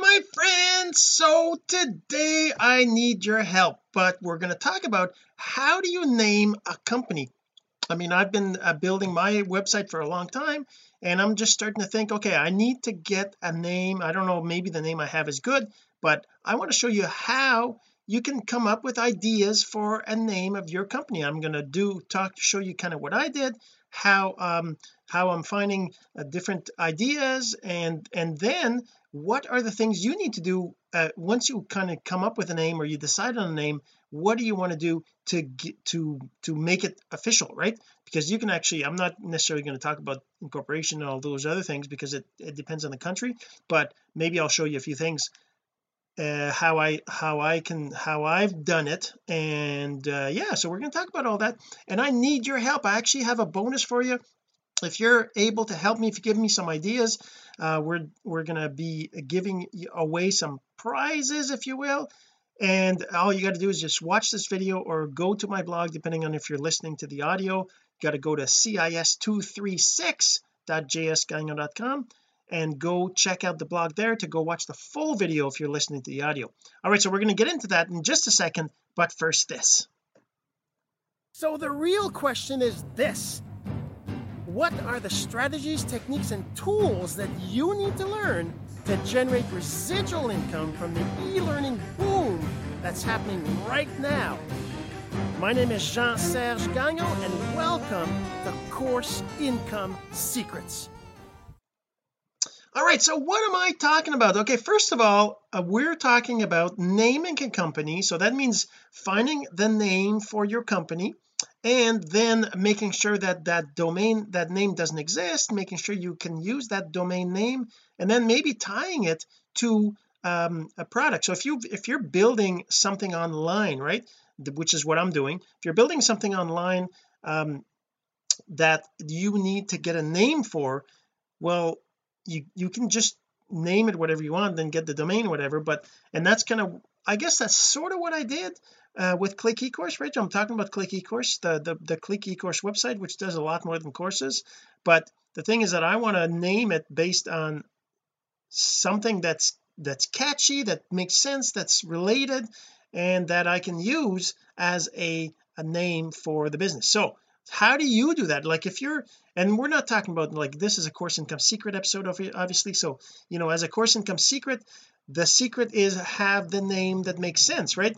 my friends so today I need your help but we're going to talk about how do you name a company? I mean I've been uh, building my website for a long time and I'm just starting to think okay I need to get a name. I don't know maybe the name I have is good but I want to show you how you can come up with ideas for a name of your company. I'm going to do talk to show you kind of what I did how um how I'm finding uh, different ideas and and then what are the things you need to do uh, once you kind of come up with a name or you decide on a name what do you want to do to get to to make it official right? Because you can actually I'm not necessarily going to talk about incorporation and all those other things because it, it depends on the country but maybe I'll show you a few things uh, how I how I can how I've done it. And uh, yeah so we're going to talk about all that. And I need your help. I actually have a bonus for you. If you're able to help me if you give me some ideas uh, we're we're going to be giving away some prizes if you will. And all you got to do is just watch this video or go to my blog depending on if you're listening to the audio. You got to go to cis236.jsgagnon.com and go check out the blog there to go watch the full video if you're listening to the audio. All right so we're going to get into that in just a second but first this. So the real question is this. What are the strategies techniques and tools that you need to learn to generate residual income from the e-learning boom that's happening right now? My name is Jean-Serge Gagnon and welcome to Course Income Secrets all right so what am I talking about? Okay first of all uh, we're talking about naming a company. So that means finding the name for your company and then making sure that that domain that name doesn't exist making sure you can use that domain name and then maybe tying it to um, a product. So if you if you're building something online right which is what I'm doing if you're building something online um, that you need to get a name for well you you can just name it whatever you want then get the domain whatever but and that's kind of I guess that's sort of what I did uh, with click ecourse right I'm talking about click ecourse the, the the click ecourse website which does a lot more than courses but the thing is that I want to name it based on something that's that's catchy that makes sense that's related and that I can use as a a name for the business. So how do you do that? Like if you're and we're not talking about like this is a course income secret episode of it obviously. So you know as a course income secret the secret is have the name that makes sense right?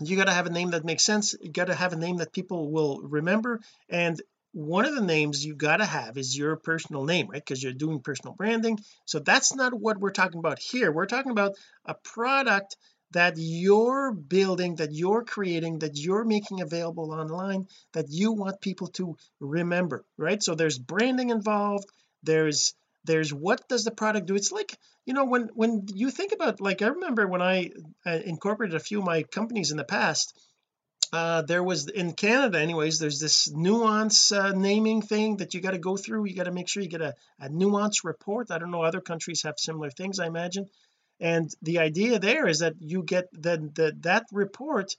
You got to have a name that makes sense. You got to have a name that people will remember. And one of the names you got to have is your personal name right? Because you're doing personal branding. So that's not what we're talking about here. We're talking about a product that you're building that you're creating that you're making available online that you want people to remember right? So there's branding involved. There's there's what does the product do? It's like you know when when you think about like I remember when I uh, incorporated a few of my companies in the past uh there was in Canada anyways there's this NUANS uh, naming thing that you got to go through. You got to make sure you get a, a NUANS report. I don't know other countries have similar things I imagine and the idea there is that you get that that that report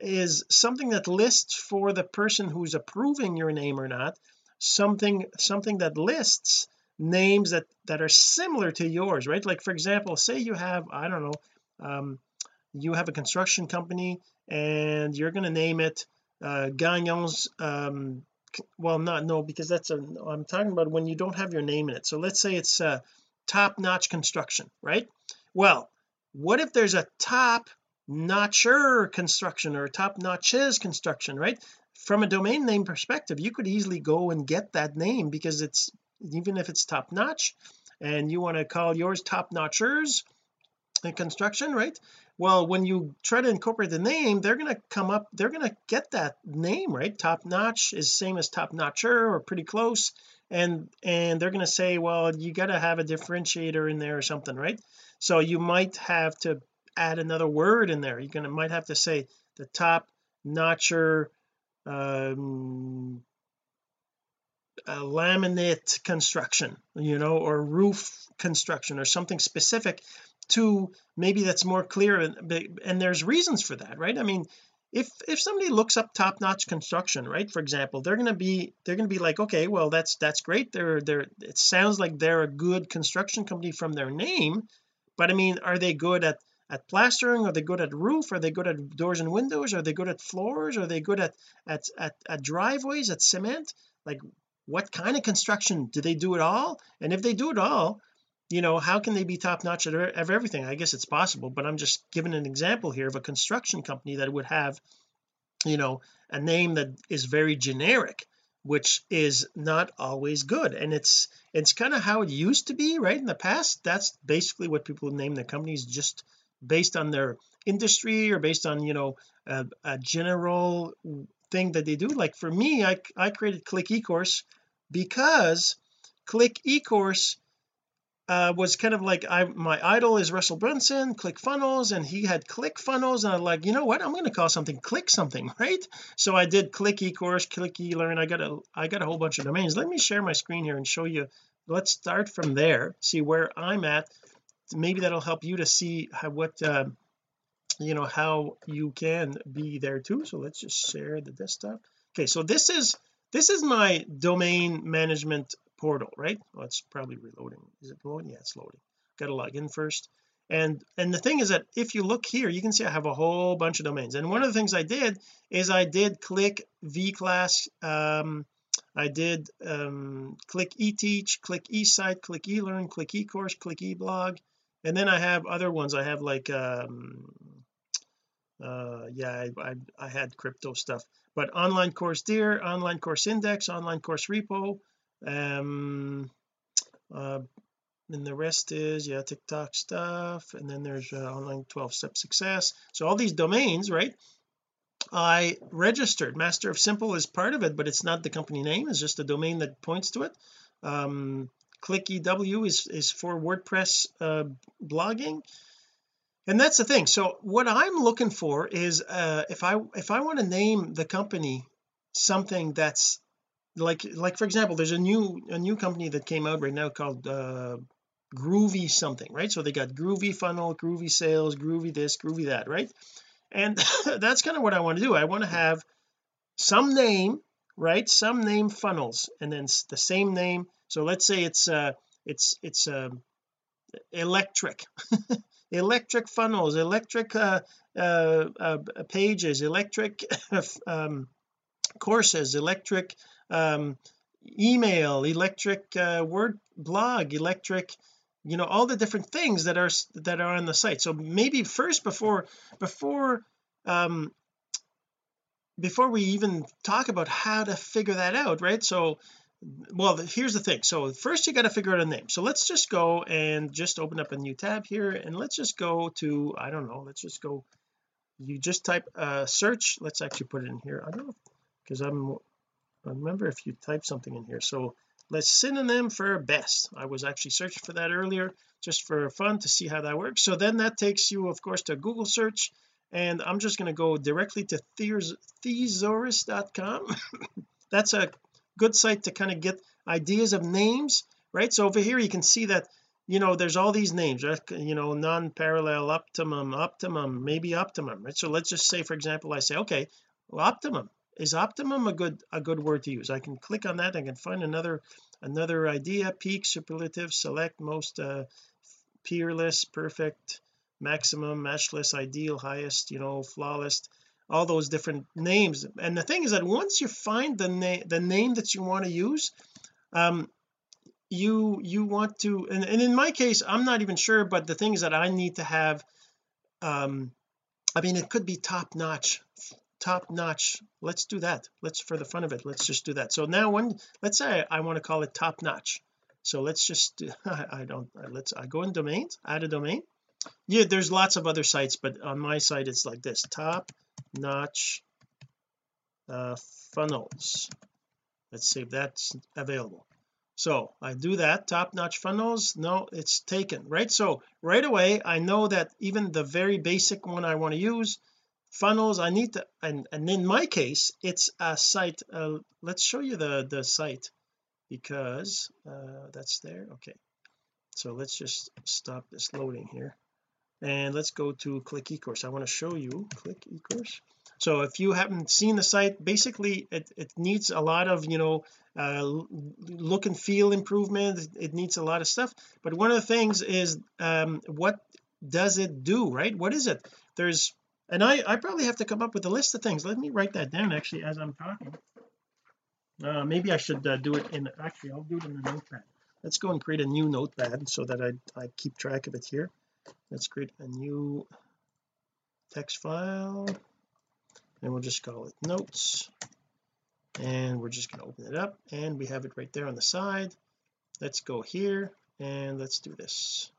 is something that lists for the person who's approving your name or not something something that lists names that that are similar to yours right? Like for example say you have I don't know um you have a construction company and you're going to name it uh Gagnon's um well not no because that's a I'm talking about when you don't have your name in it. So let's say it's uh top notch construction right well what if there's a top notcher construction or top notches construction right? From a domain name perspective you could easily go and get that name because it's even if it's top notch and you want to call yours top notchers in construction right well when you try to incorporate the name they're going to come up they're going to get that name right? Top notch is same as top notcher or pretty close. And and they're going to say well you got to have a differentiator in there or something right? So you might have to add another word in there. You're going to might have to say the top notcher um laminate construction you know or roof construction or something specific to maybe that's more clear and, and there's reasons for that right? I mean if if somebody looks up top-notch construction right for example they're going to be they're going to be like okay well that's that's great. They're they're it sounds like they're a good construction company from their name but I mean are they good at at plastering? Are they good at roof? Are they good at doors and windows? Are they good at floors? Are they good at at at, at driveways at cement? Like what kind of construction? Do they do it all? And if they do it all you know how can they be top notch at everything? I guess it's possible but I'm just giving an example here of a construction company that would have you know a name that is very generic which is not always good. And it's it's kind of how it used to be right in the past. That's basically what people name their companies just based on their industry or based on you know a, a general thing that they do. Like for me I, I created click ecourse because click ecourse uh, was kind of like I my idol is Russell Brunson click funnels and he had click funnels and I'm like you know what? I'm going to call something click something right? So I did click ecourse click elearn. I got a I got a whole bunch of domains. Let me share my screen here and show you. Let's start from there see where I'm at. Maybe that'll help you to see how what uh, you know how you can be there too. So let's just share the desktop. Okay so this is this is my domain management portal right? Well it's probably reloading. Is it loading yeah it's loading. Got to log in first. And and the thing is that if you look here you can see I have a whole bunch of domains. And one of the things I did is I did click vclass um I did um click eteach click esite click elearn click ecourse click eblog and then I have other ones. I have like um uh yeah I, I, I had crypto stuff. But online course deer online course index online course repo um uh and the rest is yeah TikTok stuff and then there's uh, online 12 step success. So all these domains right I registered. Master of simple is part of it but it's not the company name it's just a domain that points to it. Um click ew is is for WordPress uh, blogging. And that's the thing. So what I'm looking for is uh if I if I want to name the company something that's like like for example there's a new a new company that came out right now called uh groovy something right? So they got groovy funnel groovy sales groovy this groovy that right? And that's kind of what I want to do. I want to have some name right? Some name funnels and then the same name. So let's say it's uh it's it's um electric electric funnels electric uh, uh, uh pages electric um courses electric um email electric uh, word blog electric you know all the different things that are that are on the site. So maybe first before before um before we even talk about how to figure that out right? So well here's the thing. So first you got to figure out a name. So let's just go and just open up a new tab here and let's just go to I don't know let's just go you just type uh search. Let's actually put it in here. I don't know because I'm remember if you type something in here. So let's synonym for best. I was actually searching for that earlier just for fun to see how that works. So then that takes you of course to Google search and I'm just going to go directly to thesaurus.com that's a good site to kind of get ideas of names right? So over here you can see that you know there's all these names right? You know nonpareil optimum optimum maybe optimum right? So let's just say for example I say okay well, optimum is optimum a good a good word to use? I can click on that. I can find another another idea. Peak superlative select most uh peerless perfect maximum matchless ideal highest you know flawless all those different names. And the thing is that once you find the name the name that you want to use um you you want to and, and in my case I'm not even sure but the thing is that I need to have um I mean it could be top notch top notch. Let's do that. Let's for the fun of it let's just do that. So now when let's say I want to call it top notch. So let's just I don't let's I go in domains add a domain. Yeah there's lots of other sites but on my site it's like this top notch uh, funnels. Let's see if that's available. So I do that top notch funnels no it's taken right? So right away I know that even the very basic one I want to use funnels. I need to and and in my case it's a site uh, let's show you the the site because uh, that's there. Okay. So let's just stop this loading here. And let's go to click ecourse. I want to show you click ecourse. So if you haven't seen the site basically it, it needs a lot of you know uh, look and feel improvement. It needs a lot of stuff. But one of the things is um what does it do right? What is it? There's and I I probably have to come up with a list of things. Let me write that down actually as I'm talking. Uh, maybe I should uh, do it in actually I'll do it in the notepad. Let's go and create a new notepad so that I, I keep track of it here. Let's create a new text file. And we'll just call it notes. And we're just going to open it up and we have it right there on the side. Let's go here and let's do this.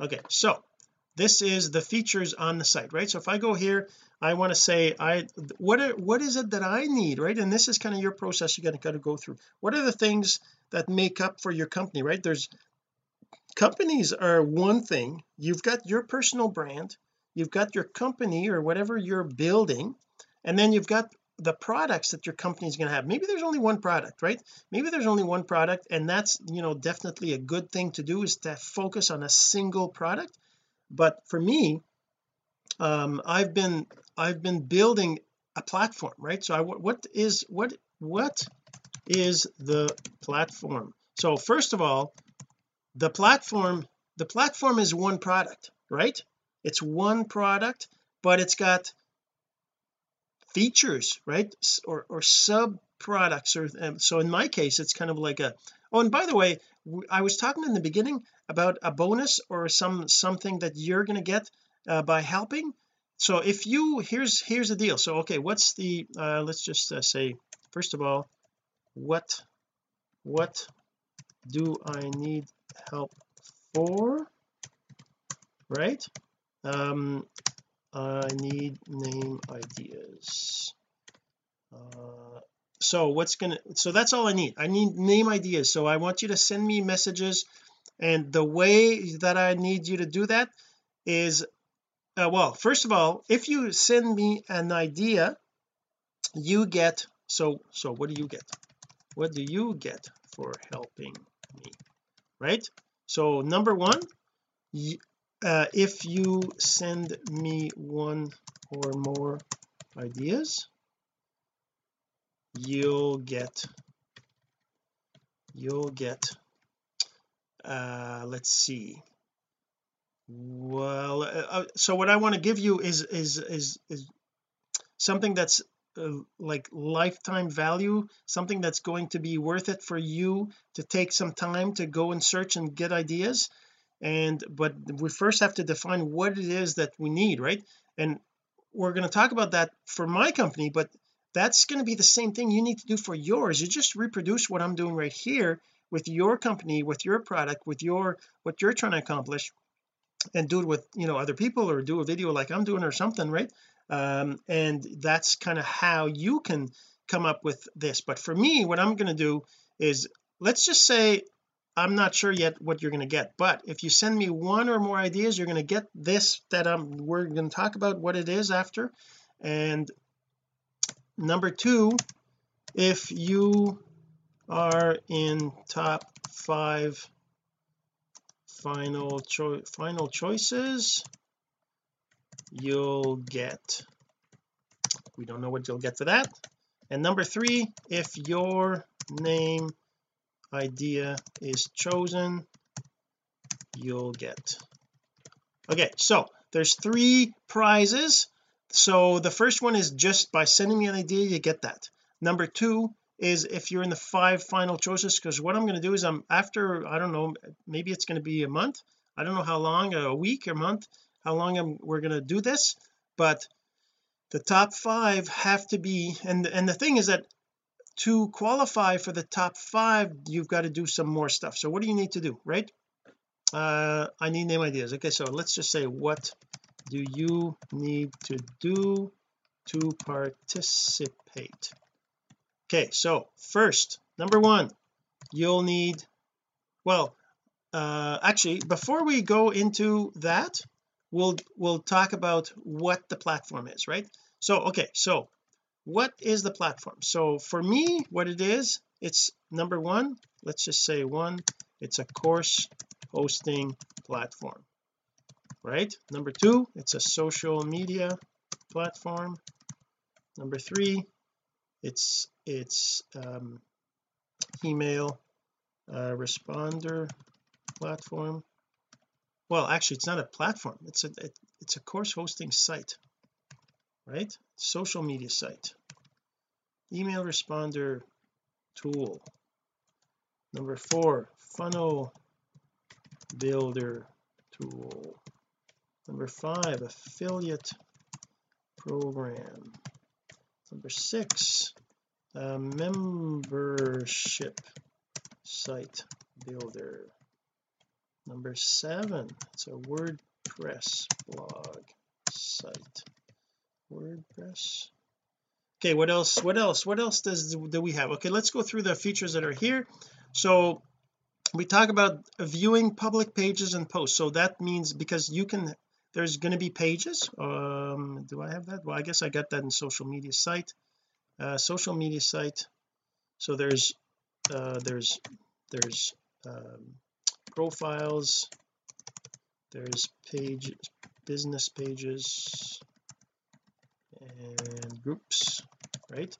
Okay so this is the features on the site right? So if I go here I want to say I what are, what is it that I need right? And this is kind of your process you got to got to go through. What are the things that make up for your company right? There's companies are one thing. You've got your personal brand you've got your company or whatever you're building and then you've got the products that your company is going to have. Maybe there's only one product right? Maybe there's only one product and that's you know definitely a good thing to do is to focus on a single product but for me um I've been I've been building a platform right? So I what is what what is the platform? So first of all the platform the platform is one product right? It's one product but it's got features right? Or, or sub products or um, so in my case it's kind of like a oh and by the way I was talking in the beginning about a bonus or some something that you're going to get uh, by helping. So if you here's here's the deal. So okay what's the uh let's just uh, say first of all what what do I need help for? Right? Um I need name ideas. Uh, so what's gonna so that's all I need. I need name ideas. So I want you to send me messages and the way that I need you to do that is uh, well first of all if you send me an idea you get so so what do you get? What do you get for helping me right? So number one uh, if you send me one or more ideas you'll get you'll get uh let's see. Well uh, uh so what I want to give you is is is is something that's uh, like lifetime value something that's going to be worth it for you to take some time to go and search and get ideas. And but we first have to define what it is that we need right? And we're going to talk about that for my company but that's going to be the same thing you need to do for yours. You just reproduce what I'm doing right here with your company with your product with your what you're trying to accomplish and do it with you know other people or do a video like I'm doing or something right? Um and that's kind of how you can come up with this. But for me what I'm going to do is let's just say I'm not sure yet what you're going to get but if you send me one or more ideas you're going to get this that I'm we're going to talk about what it is after and number two if you are in top five final choice final choices you'll get we don't know what you'll get for that. And number three if your name idea is chosen you'll get. Okay so there's three prizes so the first one is just by sending me an idea you get that. Number two is if you're in the five final choices because what I'm going to do is I'm after I don't know maybe it's going to be a month I don't know how long a week or month how long I'm, we're going to do this but the top five have to be and and the thing is that to qualify for the top five you've got to do some more stuff. So what do you need to do right? Uh I need name ideas. Okay so let's just say what do you need to do to participate? Okay so first number one you'll need well uh actually before we go into that we'll we'll talk about what the platform is right? So okay so what is the platform? So for me what it is it's number one let's just say one it's a course hosting platform right? Number two it's a social media platform. Number three it's it's um, email uh, responder platform. Well actually it's not a platform. It's a it, it's a course hosting site right? Social media site. Email responder tool. Number four funnel builder tool number five affiliate program. Number six uh, membership site builder. Number seven it's a WordPress blog site. WordPress. Okay what else what else what else does do we have? Okay let's go through the features that are here. So we talk about viewing public pages and posts. So that means because you can there's going to be pages. Um do I have that? Well I guess I got that in social media site. Uh social media site so there's uh there's there's um profiles there's page business pages and groups right?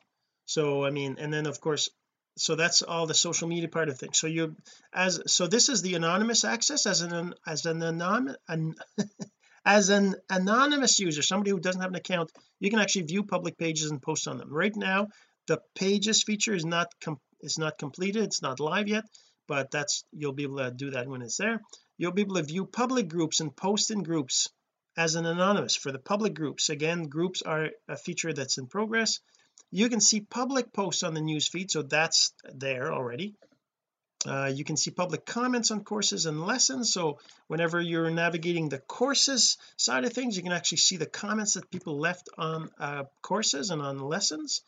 So I mean and then of course so that's all the social media part of things. So you as so this is the anonymous access as an as an anonymous an, as an anonymous user somebody who doesn't have an account you can actually view public pages and post on them. Right now the pages feature is not com is not completed it's not live yet but that's you'll be able to do that when it's there. You'll be able to view public groups and post in groups as an anonymous for the public groups. Again groups are a feature that's in progress. You can see public posts on the news feed so that's there already uh, you can see public comments on courses and lessons. So whenever you're navigating the courses side of things you can actually see the comments that people left on uh, courses and on lessons.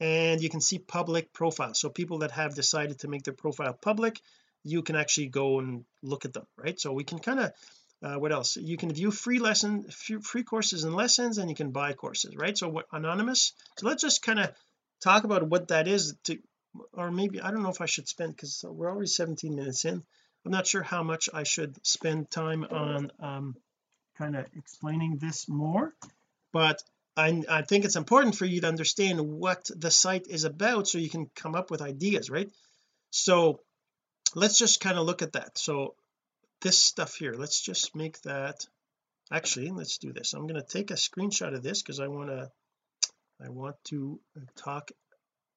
And you can see public profiles. So people that have decided to make their profile public you can actually go and look at them right? So we can kind of uh, what else? You can view free lesson free courses and lessons and you can buy courses right? So what anonymous? So let's just kind of talk about what that is to or maybe I don't know if I should spend because we're already 17 minutes in. I'm not sure how much I should spend time on um kind of explaining this more but I, I think it's important for you to understand what the site is about so you can come up with ideas right? So let's just kind of look at that. So this stuff here let's just make that actually let's do this. I'm going to take a screenshot of this because I want to I want to talk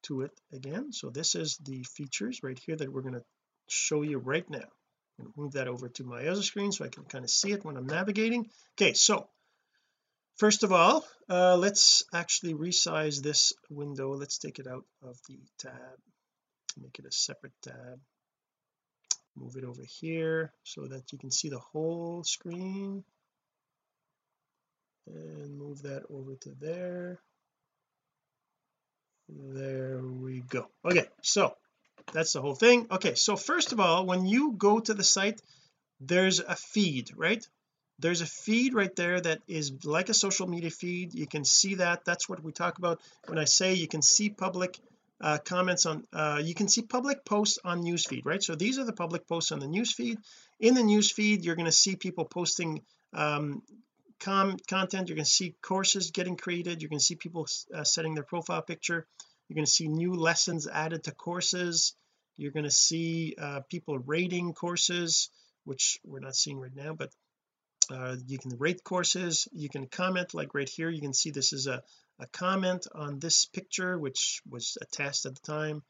to it again. So this is the features right here that we're going to show you right now. And move that over to my other screen so I can kind of see it when I'm navigating. Okay so first of all uh, let's actually resize this window. Let's take it out of the tab make it a separate tab. Move it over here so that you can see the whole screen. And move that over to there there we go. Okay so that's the whole thing. Okay so first of all when you go to the site there's a feed right? There's a feed right there that is like a social media feed. You can see that. That's what we talk about. When I say you can see public uh, comments on uh, you can see public posts on newsfeed right? So these are the public posts on the newsfeed. In the newsfeed you're going to see people posting um com content. You're going to see courses getting created. You're going to see people uh, setting their profile picture. You're going to see new lessons added to courses. You're going to see uh, people rating courses which we're not seeing right now but uh, you can rate courses. You can comment like right here. You can see this is a a comment on this picture which was a test at the time.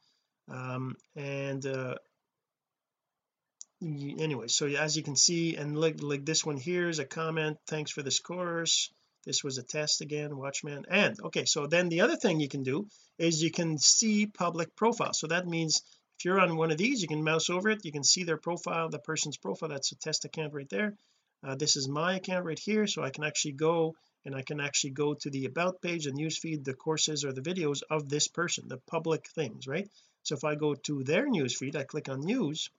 Um, and uh, anyway so as you can see and like like this one here is a comment thanks for this course this was a test again watchman and okay so then the other thing you can do is you can see public profile. So that means if you're on one of these you can mouse over it you can see their profile the person's profile. That's a test account right there. Uh, this is my account right here so I can actually go and I can actually go to the about page and newsfeed the courses or the videos of this person the public things right? So if I go to their newsfeed I click on news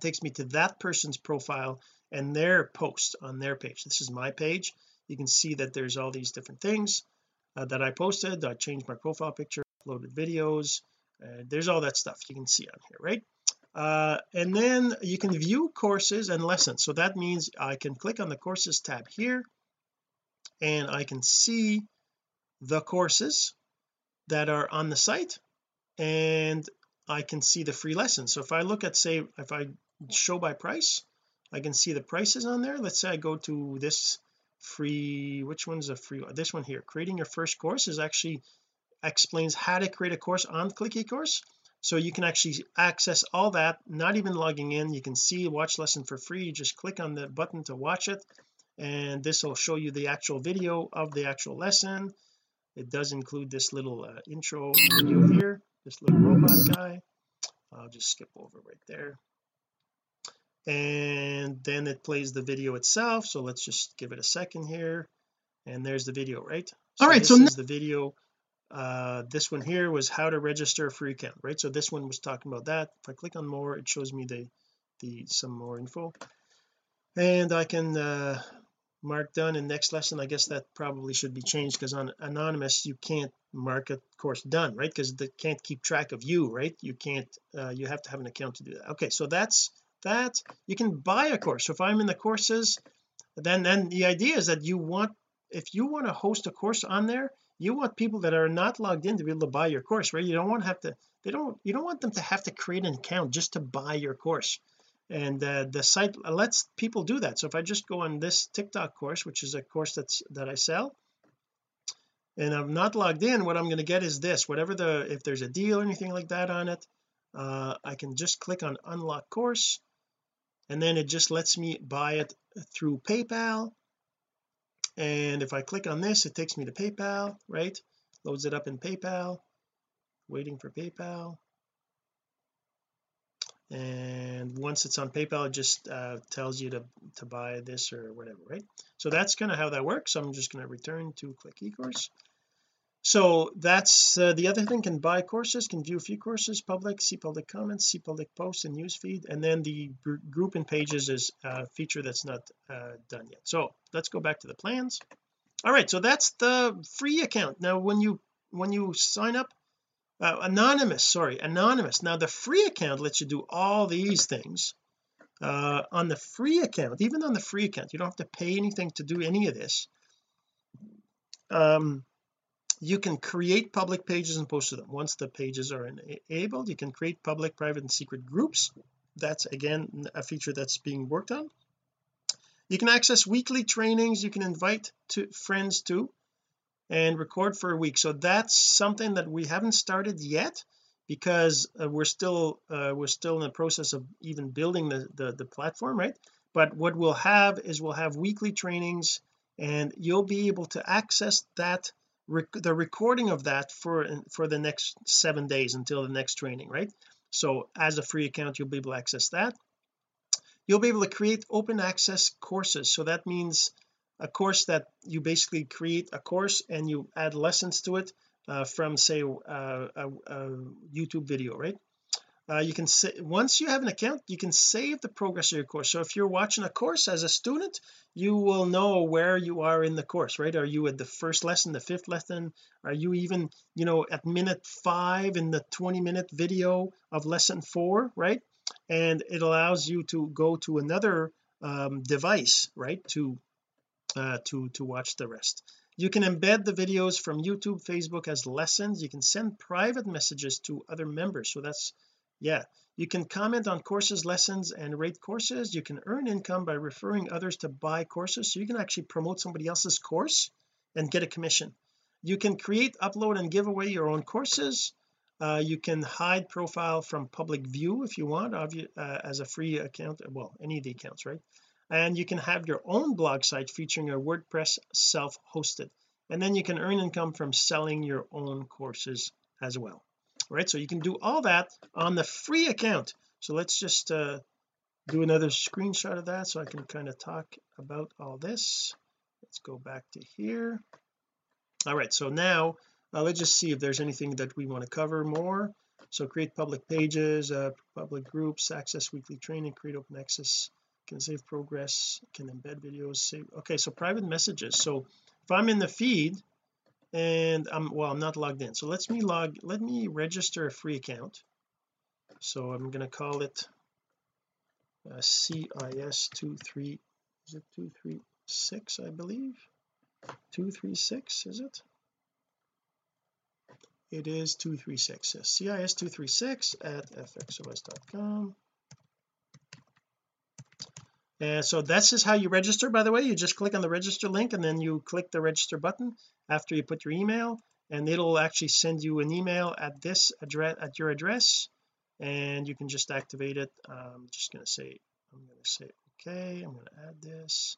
takes me to that person's profile and their post on their page. This is my page. You can see that there's all these different things uh, that I posted. I changed my profile picture uploaded videos uh, there's all that stuff you can see on here right? Uh, and then you can view courses and lessons. So that means I can click on the courses tab here and I can see the courses that are on the site and I can see the free lessons. So if I look at say if I show by price. I can see the prices on there. Let's say I go to this free which one's a free one this one here. Creating your first course is actually explains how to create a course on click ecourse so you can actually access all that not even logging in. You can see watch lesson for free. You just click on the button to watch it. And this will show you the actual video of the actual lesson. It does include this little uh, intro video here. This little robot guy. I'll just skip over right there and then it plays the video itself. So let's just give it a second here. And there's the video right? So all right this so is the video uh this one here was how to register a free account right? So this one was talking about that. If I click on more it shows me the the some more info. And I can uh mark done. In next lesson I guess that probably should be changed because on anonymous you can't mark a course done right? Because they can't keep track of you right? You can't uh, you have to have an account to do that. Okay so that's that you can buy a course. So if I'm in the courses then then the idea is that you want if you want to host a course on there you want people that are not logged in to be able to buy your course right? You don't want to have to they don't you don't want them to have to create an account just to buy your course. And uh, the site lets people do that. So if I just go on this TikTok course which is a course that's that I sell and I'm not logged in what I'm going to get is this. Whatever the if there's a deal or anything like that on it uh, I can just click on unlock course and then it just lets me buy it through PayPal. And if I click on this it takes me to PayPal right? Loads it up in PayPal. Waiting for PayPal. And once it's on PayPal it just uh, tells you to to buy this or whatever right? So that's kind of how that works. I'm just going to return to click ecourse so that's uh, the other thing can buy courses can view a few courses public see public comments see public posts and newsfeed and then the group and pages is a feature that's not uh, done yet. So let's go back to the plans. All right so that's the free account. Now when you when you sign up uh, anonymous sorry anonymous. Now the free account lets you do all these things uh, on the free account even on the free account. You don't have to pay anything to do any of this. Um you can create public pages and post to them. Once the pages are enabled you can create public private and secret groups. That's again a feature that's being worked on. You can access weekly trainings. You can invite to friends to and record for a week. So that's something that we haven't started yet because uh, we're still uh, we're still in the process of even building the, the the platform right? But what we'll have is we'll have weekly trainings and you'll be able to access that rec the recording of that for for the next seven days until the next training right? So as a free account you'll be able to access that. You'll be able to create open access courses. So that means a course that you basically create a course and you add lessons to it uh, from say uh, a, a, YouTube video right uh, you can say once you have an account you can save the progress of your course. So if you're watching a course as a student you will know where you are in the course right? Are you at the first lesson the fifth lesson? Are you even you know at minute five in the 20 minute video of lesson four right? And it allows you to go to another um, device right to uh, to to watch the rest. You can embed the videos from YouTube Facebook as lessons. You can send private messages to other members. So that's yeah you can comment on courses lessons and rate courses. You can earn income by referring others to buy courses so you can actually promote somebody else's course and get a commission. You can create upload and give away your own courses. Uh, you can hide profile from public view if you want uh, as a free account well any of the accounts right? And you can have your own blog site featuring your WordPress self-hosted. And then you can earn income from selling your own courses as well right? So you can do all that on the free account. So let's just uh, do another screenshot of that so I can kind of talk about all this. Let's go back to here. All right so now uh, let's just see if there's anything that we want to cover more. So create public pages uh, public groups access weekly training create open access can save progress can embed videos save okay so private messages. So if I'm in the feed and I'm well I'm not logged in. So let's me log let me register a free account. So I'm going to call it uh, CIS23 is it 236 I believe? 236 is it? It is 236 yes. CIS 236 at fxos.com and so this is how you register by the way. You just click on the register link and then you click the register button after you put your email and it'll actually send you an email at this address at your address and you can just activate it. I'm just going to say I'm going to say okay I'm going to add this.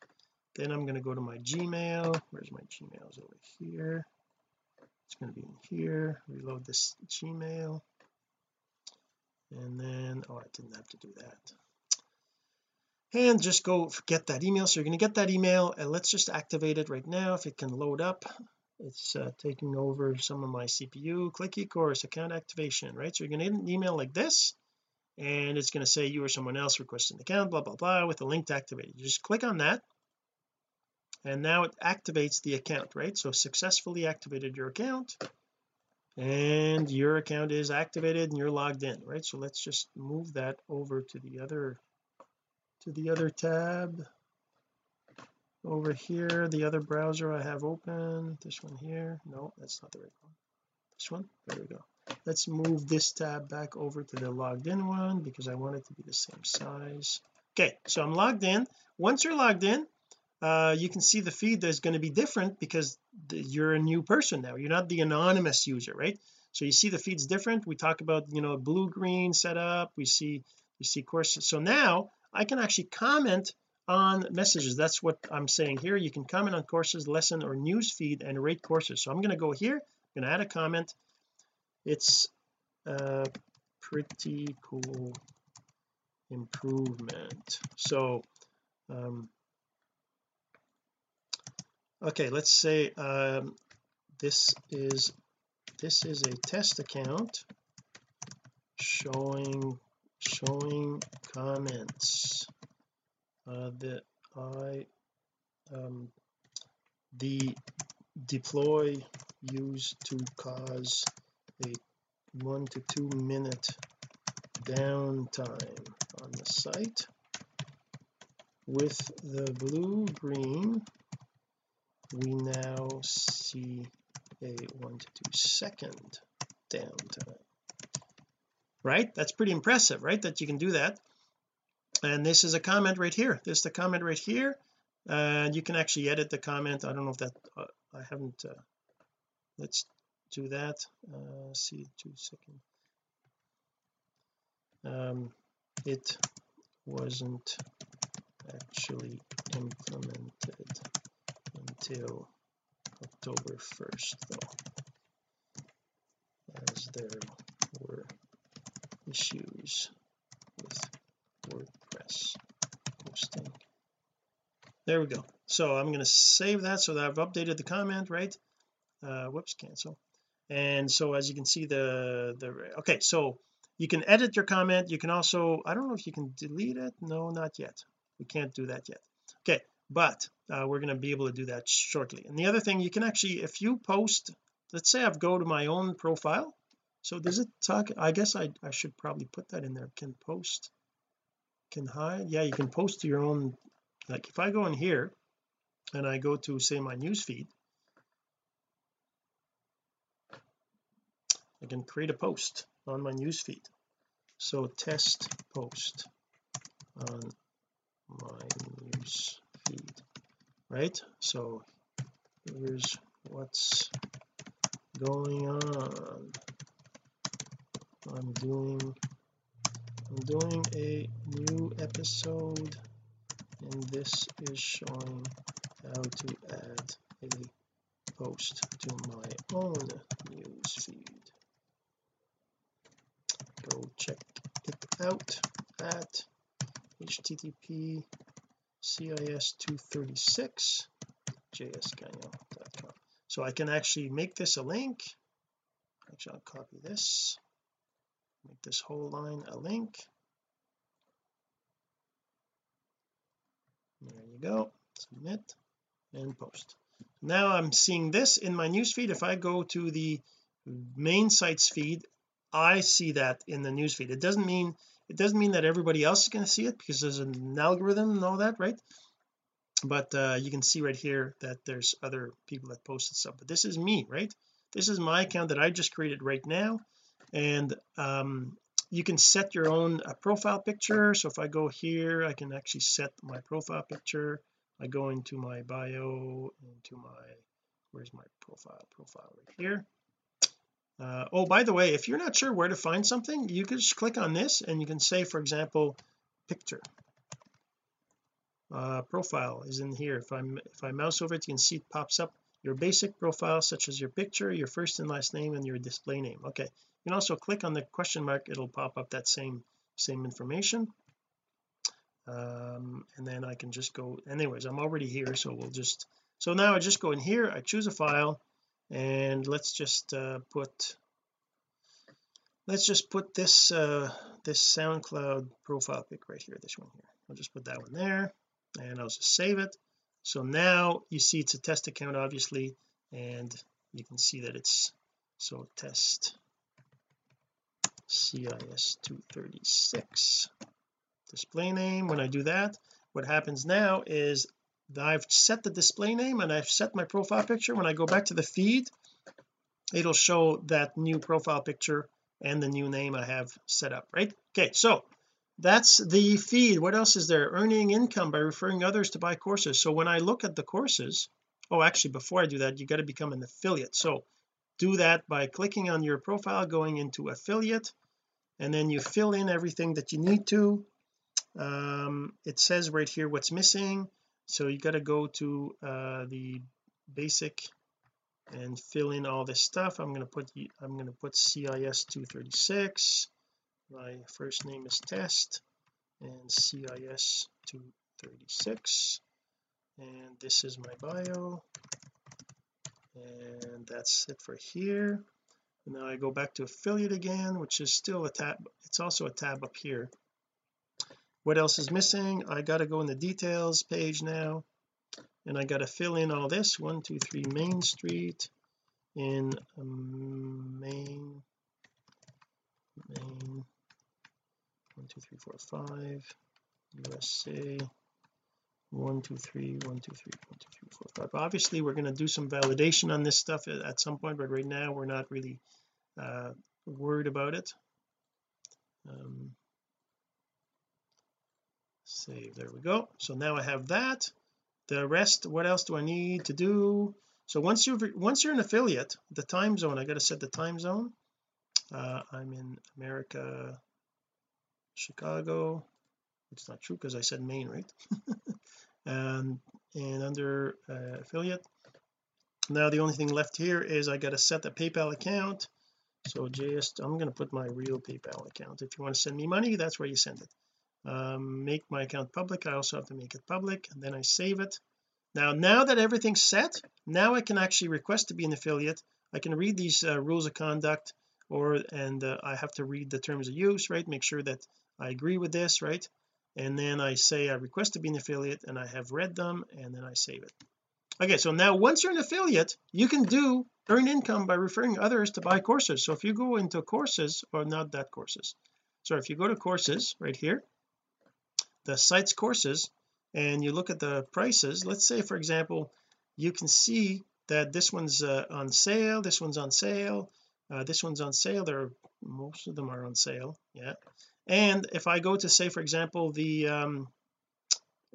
Then I'm going to go to my Gmail. Where's my Gmail? Gmails over here. It's going to be in here. Reload this Gmail. And then oh I didn't have to do that and just go get that email. So you're going to get that email and let's just activate it right now. If it can load up it's uh, taking over some of my CPU click eCourse account activation right? So you're going to get an email like this and it's going to say you or someone else requesting an account blah blah blah with a link to activate it you just click on that and now it activates the account right? So successfully activated your account and your account is activated and you're logged in right? So let's just move that over to the other to the other tab. Over here the other browser I have open. This one here. No that's not the right one. This one? There we go. Let's move this tab back over to the logged in one because I want it to be the same size. Okay so I'm logged in. Once you're logged in uh you can see the feed that's going to be different because you're a new person now. You're not the anonymous user right? So you see the feeds different. We talk about you know blue green setup. We see we see courses. So now I can actually comment on messages. That's what I'm saying here. You can comment on courses lesson or news feed and rate courses. So I'm going to go here I'm going to add a comment. It's a pretty cool improvement. So um okay let's say um this is this is a test account showing showing comments uh, that I um, the deploy used to cause a one to two minute downtime on the site with the blue green we now see a one to two second downtime right? That's pretty impressive right that you can do that. And this is a comment right here. This is the comment right here. And you can actually edit the comment. I don't know if that uh, I haven't uh, let's do that. Uh, see two second um it wasn't actually implemented until October 1st though as there were issues with WordPress hosting. There we go. So I'm going to save that so that I've updated the comment right? Uh whoops cancel. And so as you can see the the okay so you can edit your comment. You can also I don't know if you can delete it. No not yet. We can't do that yet. Okay but uh, we're going to be able to do that shortly. And the other thing you can actually if you post let's say I've go to my own profile so does it talk I guess I, I should probably put that in there. Can post can hide? Yeah you can post to your own like if I go in here and I go to say my news feed I can create a post on my news feed so test post on my news feed right? So here's what's going on I'm doing I'm doing a new episode and this is showing how to add a post to my own news feed. Go check it out at http cis 236 jsgagnon.com so I can actually make this a link. Actually I'll copy this make this whole line a link. There you go. Submit and post. Now I'm seeing this in my newsfeed. If I go to the main sites feed I see that in the newsfeed. It doesn't mean it doesn't mean that everybody else is going to see it because there's an algorithm and all that right? But uh, you can see right here that there's other people that posted stuff. But this is me right? This is my account that I just created right now and um, you can set your own uh, profile picture. So if I go here I can actually set my profile picture I go into my bio into my where's my profile profile right here. Uh, oh by the way if you're not sure where to find something you can just click on this and you can say for example picture. Uh, profile is in here. If I'm if I mouse over it you can see it pops up. Your basic profile such as your picture your first and last name and your display name. Okay you can also click on the question mark. It'll pop up that same same information. Um, and then I can just go anyways I'm already here so we'll just so now I just go in here I choose a file and let's just uh, put let's just put this uh this SoundCloud profile pic right here this one here. I'll just put that one there and I'll just save it. So now you see it's a test account obviously and you can see that it's so test CIS 236 display name when I do that what happens now is I've set the display name and I've set my profile picture. When I go back to the feed it'll show that new profile picture and the new name I have set up right? Okay so that's the feed. What else is there? Earning income by referring others to buy courses. So when I look at the courses oh actually before I do that you got to become an affiliate. So do that by clicking on your profile going into affiliate and then you fill in everything that you need to. Um, it says right here what's missing. So you got to go to uh, the basic and fill in all this stuff. I'm going to put I'm going to put CIS 236 my first name is test and CIS 236 and this is my bio and that's it for here. Now I go back to affiliate again which is still a tab it's also a tab up here. What else is missing? I got to go in the details page now. And I got to fill in all this one two three Main Street. In um, Main Main one two three four five USA one two three one two three one two three four five. Obviously we're going to do some validation on this stuff at some point but right now we're not really uh worried about it. Um save there we go. So now I have that. The rest what else do I need to do? So once you've once you're an affiliate the time zone I got to set the time zone. Uh, I'm in America Chicago it's not true because I said Maine right? And and under uh, affiliate now the only thing left here is I got to set the PayPal account. So just I'm going to put my real PayPal account. If you want to send me money that's where you send it. Um, make my account public I also have to make it public and then I save it. Now now that everything's set now I can actually request to be an affiliate. I can read these uh, rules of conduct or and uh, I have to read the terms of use right? Make sure that I agree with this right and then I say I request to be an affiliate and I have read them and then I save it. Okay so now once you're an affiliate you can do earn income by referring others to buy courses. So if you go into courses or not that courses so if you go to courses right here the sites courses and you look at the prices let's say for example you can see that this one's uh, on sale this one's on sale uh, this one's on sale there most of them are on sale yeah and if I go to say for example the um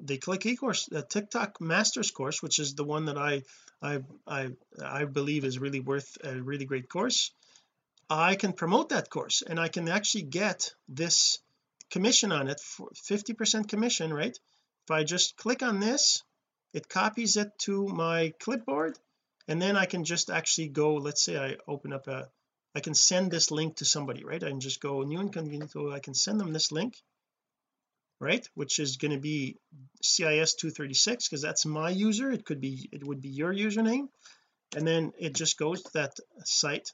the click e-course the TikTok masters course which is the one that I I I I believe is really worth a really great course I can promote that course and I can actually get this commission on it for 50 percent commission right? If I just click on this it copies it to my clipboard and then I can just actually go let's say I open up a I can send this link to somebody right? I can just go new incognito I can send them this link right? Which is going to be CIS 236 because that's my user. It could be it would be your username. And then it just goes to that site.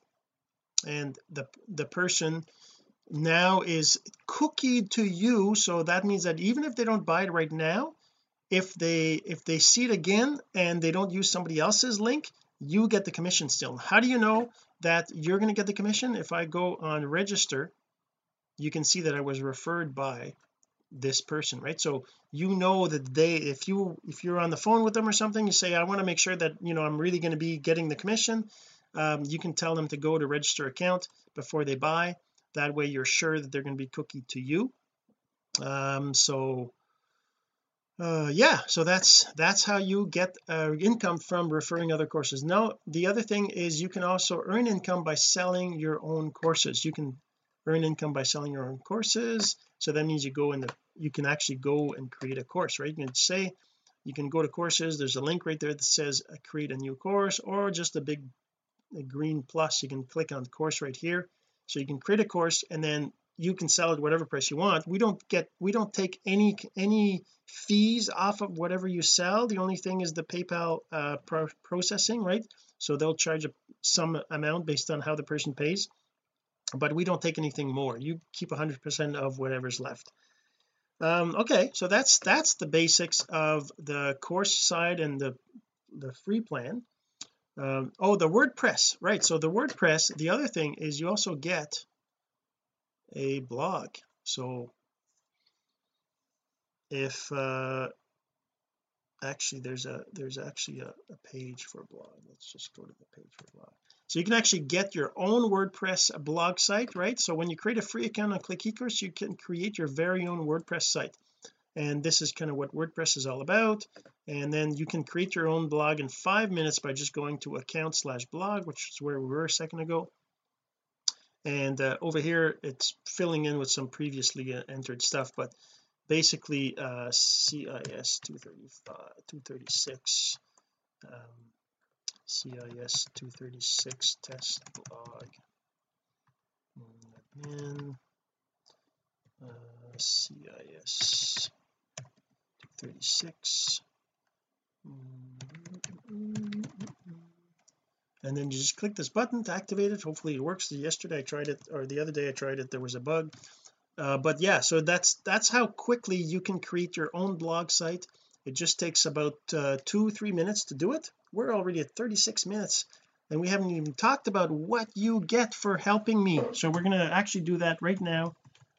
And the the person now is cookied to you so that means that even if they don't buy it right now if they if they see it again and they don't use somebody else's link you get the commission still. How do you know that you're going to get the commission. If I go on register you can see that I was referred by this person right? So you know that they if you if you're on the phone with them or something you say I want to make sure that you know I'm really going to be getting the commission um, you can tell them to go to register account before they buy. That way you're sure that they're going to be cookie to you. Um so uh yeah so that's that's how you get uh, income from referring other courses. Now the other thing is you can also earn income by selling your own courses. You can earn income by selling your own courses. So that means you go in the you can actually go and create a course right? You can say you can go to courses. There's a link right there that says uh, create a new course or just a big a green plus. You can click on course right here. So you can create a course and then you can sell it whatever price you want. We don't get we don't take any any fees off of whatever you sell. The only thing is the PayPal uh, pro processing right? So they'll charge a, some amount based on how the person pays but we don't take anything more. You keep 100 percent of whatever's left. Um okay so that's that's the basics of the course side and the the free plan. Um oh the WordPress right so the WordPress the other thing is you also get a blog so if uh actually there's a there's actually a, a page for blog. Let's just go to the page for blog. So you can actually get your own WordPress blog site right? So when you create a free account on click ecourse you can create your very own WordPress site. And this is kind of what WordPress is all about. And then you can create your own blog in five minutes by just going to account slash blog which is where we were a second ago and uh, over here it's filling in with some previously uh, entered stuff but basically uh CIS 235 236 um, CIS 236 test blog admin uh, CIS 236 and then you just click this button to activate it. Hopefully it works. Yesterday I tried it or the other day I tried it there was a bug. Uh, but yeah so that's that's how quickly you can create your own blog site. It just takes about uh, two three minutes to do it. We're already at 36 minutes and we haven't even talked about what you get for helping me. So we're going to actually do that right now.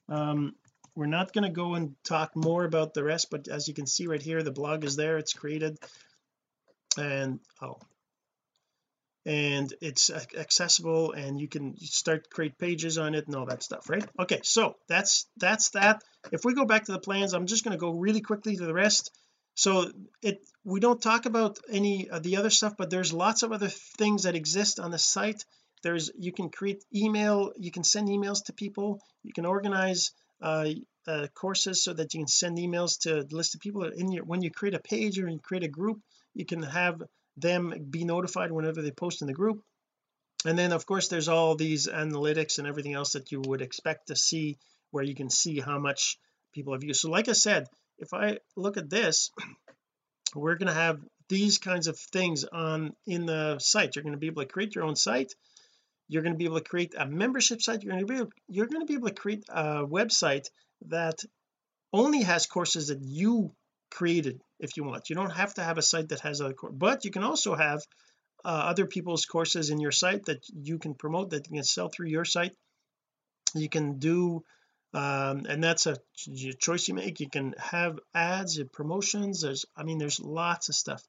Um, we're not going to go and talk more about the rest but as you can see right here the blog is there. It's created. And oh and it's accessible and you can start create pages on it and all that stuff right? Okay so that's that's that. If we go back to the plans I'm just going to go really quickly to the rest. So it we don't talk about any of the other stuff but there's lots of other things that exist on the site. There's you can create email you can send emails to people. You can organize uh, uh, courses so that you can send emails to a list of people in your when you create a page or you create a group you can have them be notified whenever they post in the group. And then of course there's all these analytics and everything else that you would expect to see where you can see how much people have used. So like I said if I look at this we're going to have these kinds of things on in the site. You're going to be able to create your own site. You're going to be able to create a membership site. You're going to be able, you're going to be able to create a website that only has courses that you created if you want. You don't have to have a site that has course but you can also have uh, other people's courses in your site that you can promote that you can sell through your site. You can do um, and that's a choice you make. You can have ads and promotions. There's I mean there's lots of stuff.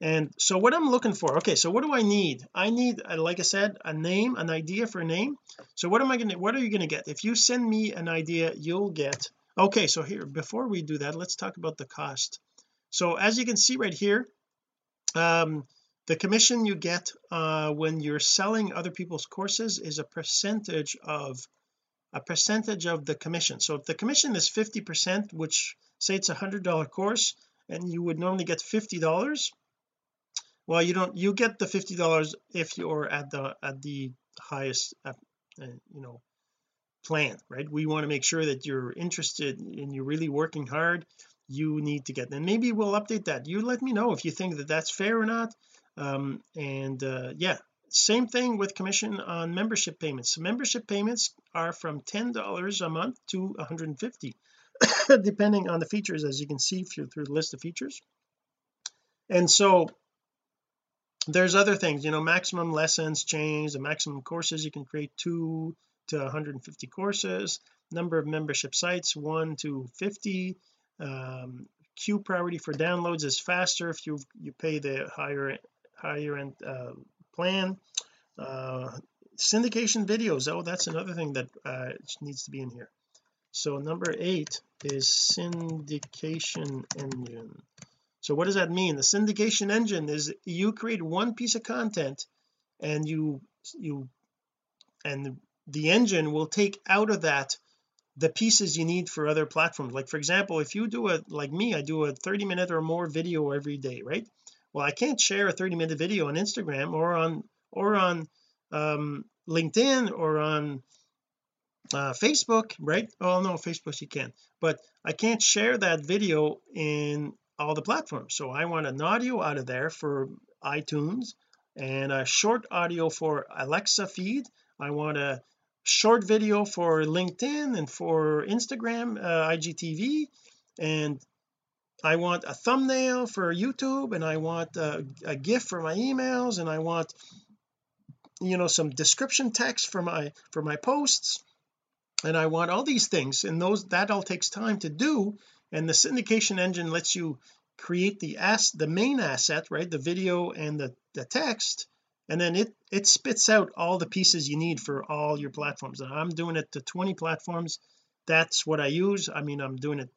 And so what I'm looking for okay so what do I need? I need uh, like I said a name an idea for a name. So what am I going to what are you going to get? If you send me an idea you'll get okay so here before we do that let's talk about the cost. So as you can see right here um the commission you get uh when you're selling other people's courses is a percentage of a percentage of the commission. So if the commission is 50 percent which say it's a hundred dollar course and you would normally get 50 dollars well you don't you get the 50 dollars if you're at the at the highest uh, uh, you know plan right? We want to make sure that you're interested and you're really working hard. You need to get and maybe we'll update that. You let me know if you think that that's fair or not. Um and uh yeah same thing with commission on membership payments. Membership payments are from ten dollars a month to 150 depending on the features as you can see through, through the list of features. And so there's other things you know maximum lessons change the maximum courses you can create two to 150 courses number of membership sites 1 to 50 um, queue priority for downloads is faster if you you pay the higher higher end uh, plan. Uh, syndication videos oh that's another thing that uh, needs to be in here. So number eight is syndication engine. So what does that mean? The syndication engine is you create one piece of content and you you and the engine will take out of that the pieces you need for other platforms. Like for example if you do a like me I do a 30 minute or more video every day right? Well I can't share a 30 minute video on Instagram or on or on um LinkedIn or on uh Facebook right? Oh no Facebook you can but I can't share that video in all the platforms. So I want an audio out of there for iTunes and a short audio for Alexa feed. I want a short video for LinkedIn and for Instagram uh, IGTV and I want a thumbnail for YouTube and I want a, a GIF for my emails and I want you know some description text for my for my posts. And I want all these things and those that all takes time to do. And the syndication engine lets you create the ass the main asset right the video and the the text and then it it spits out all the pieces you need for all your platforms. And I'm doing it to 20 platforms. That's what I use. I mean I'm doing it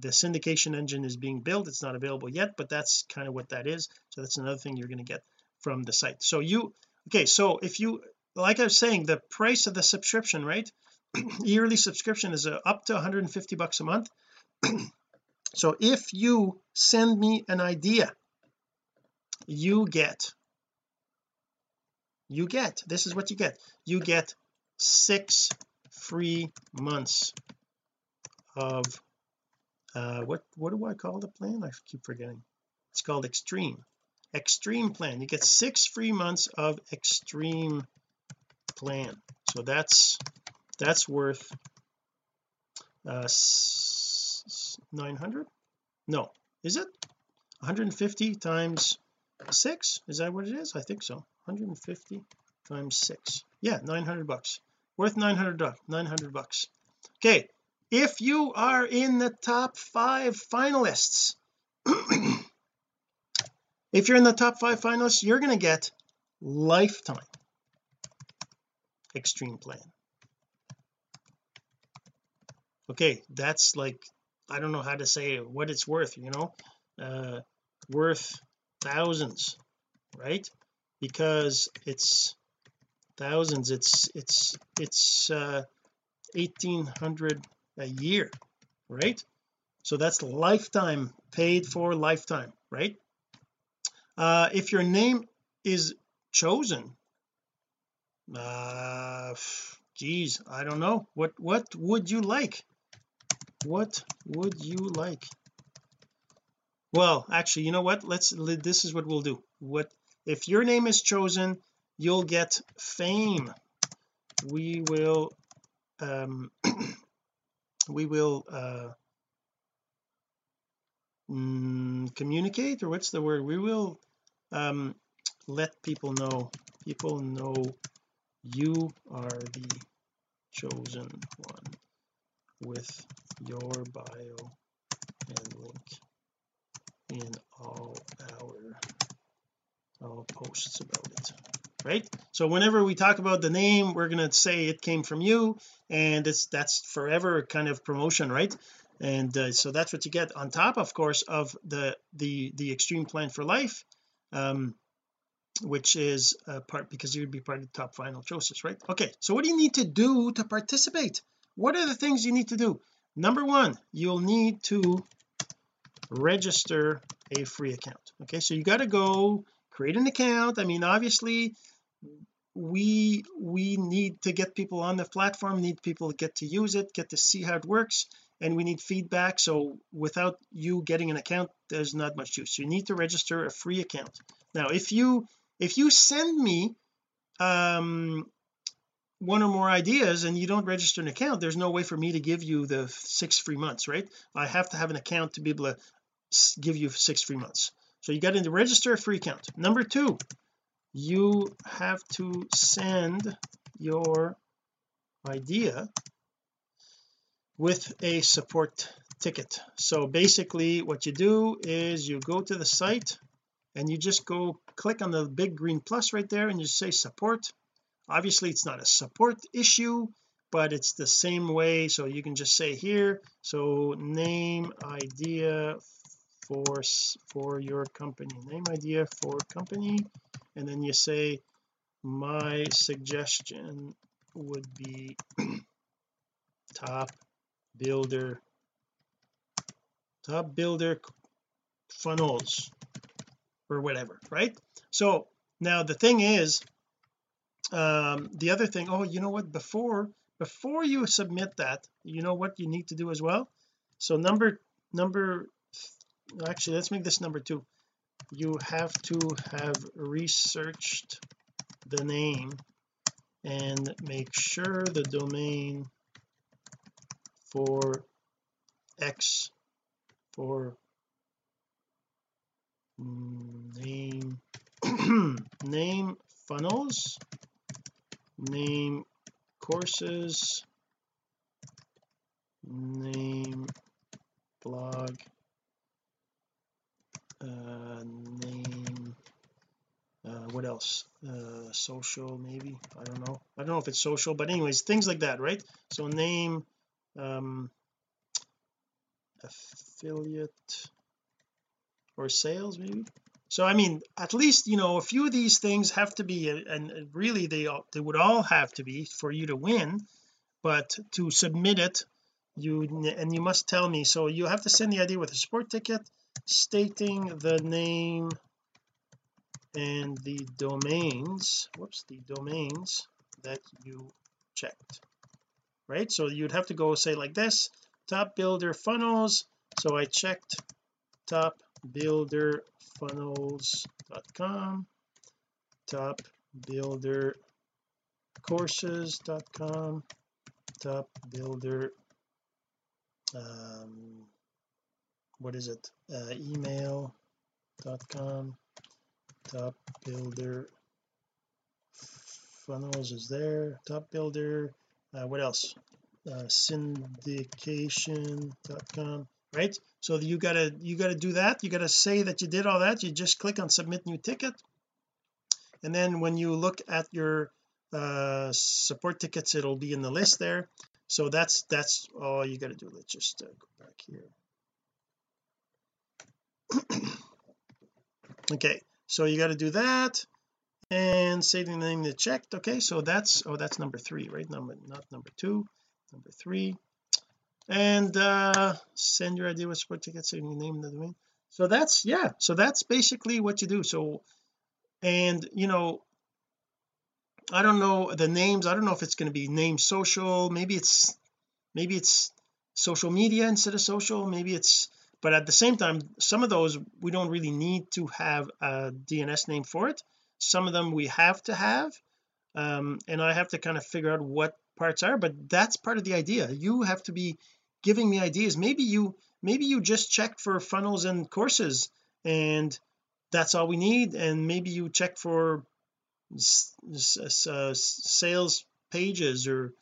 the syndication engine is being built. It's not available yet but that's kind of what that is. So that's another thing you're going to get from the site. So you okay so if you like I was saying the price of the subscription right? Yearly subscription is uh, up to 150 bucks a month. So if you send me an idea you get you get this is what you get. You get six free months of uh what what do I call the plan? I keep forgetting. It's called extreme. Extreme plan. You get six free months of extreme plan. So that's that's worth uh 900 no. Is it? 150 times 6 is that what it is? I think so 150 times 6 yeah 900 bucks. Worth 900 900 bucks. Okay if you are in the top five finalists if you're in the top five finalists you're going to get lifetime extreme plan. Okay that's like I don't know how to say what it's worth you know? Uh worth thousands right because it's thousands it's it's it's uh 1800 a year right? So that's lifetime paid for lifetime right? Uh if your name is chosen uh geez I don't know. What what would you like? What would you like? Well actually you know what? Let's this is what we'll do. What if your name is chosen you'll get fame. We will um we will uh mm, communicate or what's the word? We will um let people know. People know you are the chosen one with your bio and link in all our about it right? So whenever we talk about the name we're going to say it came from you and it's that's forever kind of promotion right? And uh, so that's what you get on top of course of the the the extreme plan for life um which is a part because you would be part of the top final choices right? Okay so what do you need to do to participate? What are the things you need to do? Number one you'll need to register a free account okay? So you got to go create an account. I mean obviously we we need to get people on the platform need people to get to use it get to see how it works and we need feedback. So without you getting an account there's not much use. You need to register a free account. Now if you if you send me um one or more ideas and you don't register an account there's no way for me to give you the six free months right? I have to have an account to be able to give you six free months so you got to register a free account. Number two you have to send your idea with a support ticket. So basically what you do is you go to the site and you just go click on the big green plus right there and you say support. Obviously it's not a support issue but it's the same way. So you can just say here so name idea for for your company. Name idea for company and then you say my suggestion would be top builder top builder funnels or whatever right? So now the thing is um the other thing oh you know what? Before before you submit that you know what you need to do as well? So number number actually let's make this number two. You have to have researched the name and make sure the domain for X for name name funnels name courses name blog uh, name uh, what else? Uh, social maybe? I don't know. I don't know if it's social but anyways things like that right? So name um affiliate or sales maybe? So I mean at least you know a few of these things have to be and really they all they would all have to be for you to win but to submit it you and you must tell me. So you have to send the idea with a support ticket stating the name and the domains whoops the domains that you checked right? So you'd have to go say like this top builder funnels. So I checked top builder funnels.com top builder courses.com top builder um what is it? Uh, email.com top builder funnels is there top builder uh, what else? Uh, syndication.com right? So you gotta you gotta do that you gotta say that you did all that you just click on submit new ticket. And then when you look at your uh support tickets it'll be in the list there. So that's that's all you got to do. Let's just uh, go back here okay so you got to do that and say the name that checked. Okay so that's oh that's number three right? Number not number two number three. And uh send your idea with support ticket saving the name of the domain. So that's yeah so that's basically what you do. So and you know I don't know the names. I don't know if it's going to be name social. Maybe it's maybe it's social media instead of social. Maybe it's but at the same time some of those we don't really need to have a DNS name for it. Some of them we have to have um, and I have to kind of figure out what parts are but that's part of the idea. You have to be giving me ideas. Maybe you maybe you just check for funnels and courses and that's all we need and maybe you check for uh, sales pages or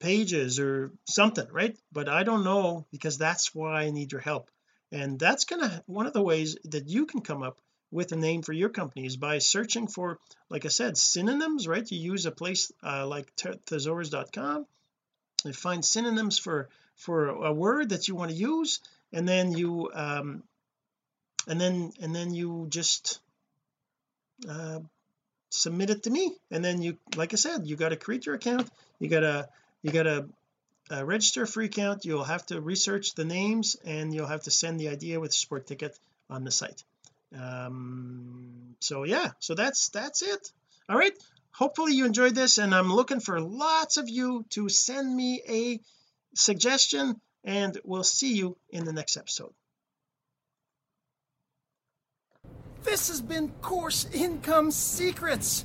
pages or something right? But I don't know because that's why I need your help and that's gonna one of the ways that you can come up with a name for your company is by searching for like I said synonyms right? You use a place uh, like thesaurus.com and find synonyms for for a word that you want to use and then you um and then and then you just uh submit it to me. And then you like I said you got to create your account you got to you got to uh, register a free account. You'll have to research the names and you'll have to send the idea with support ticket on the site. Um so yeah so that's that's it. All right. Hopefully you enjoyed this and I'm looking for lots of you to send me a suggestion and we'll see you in the next episode. This has been course income secrets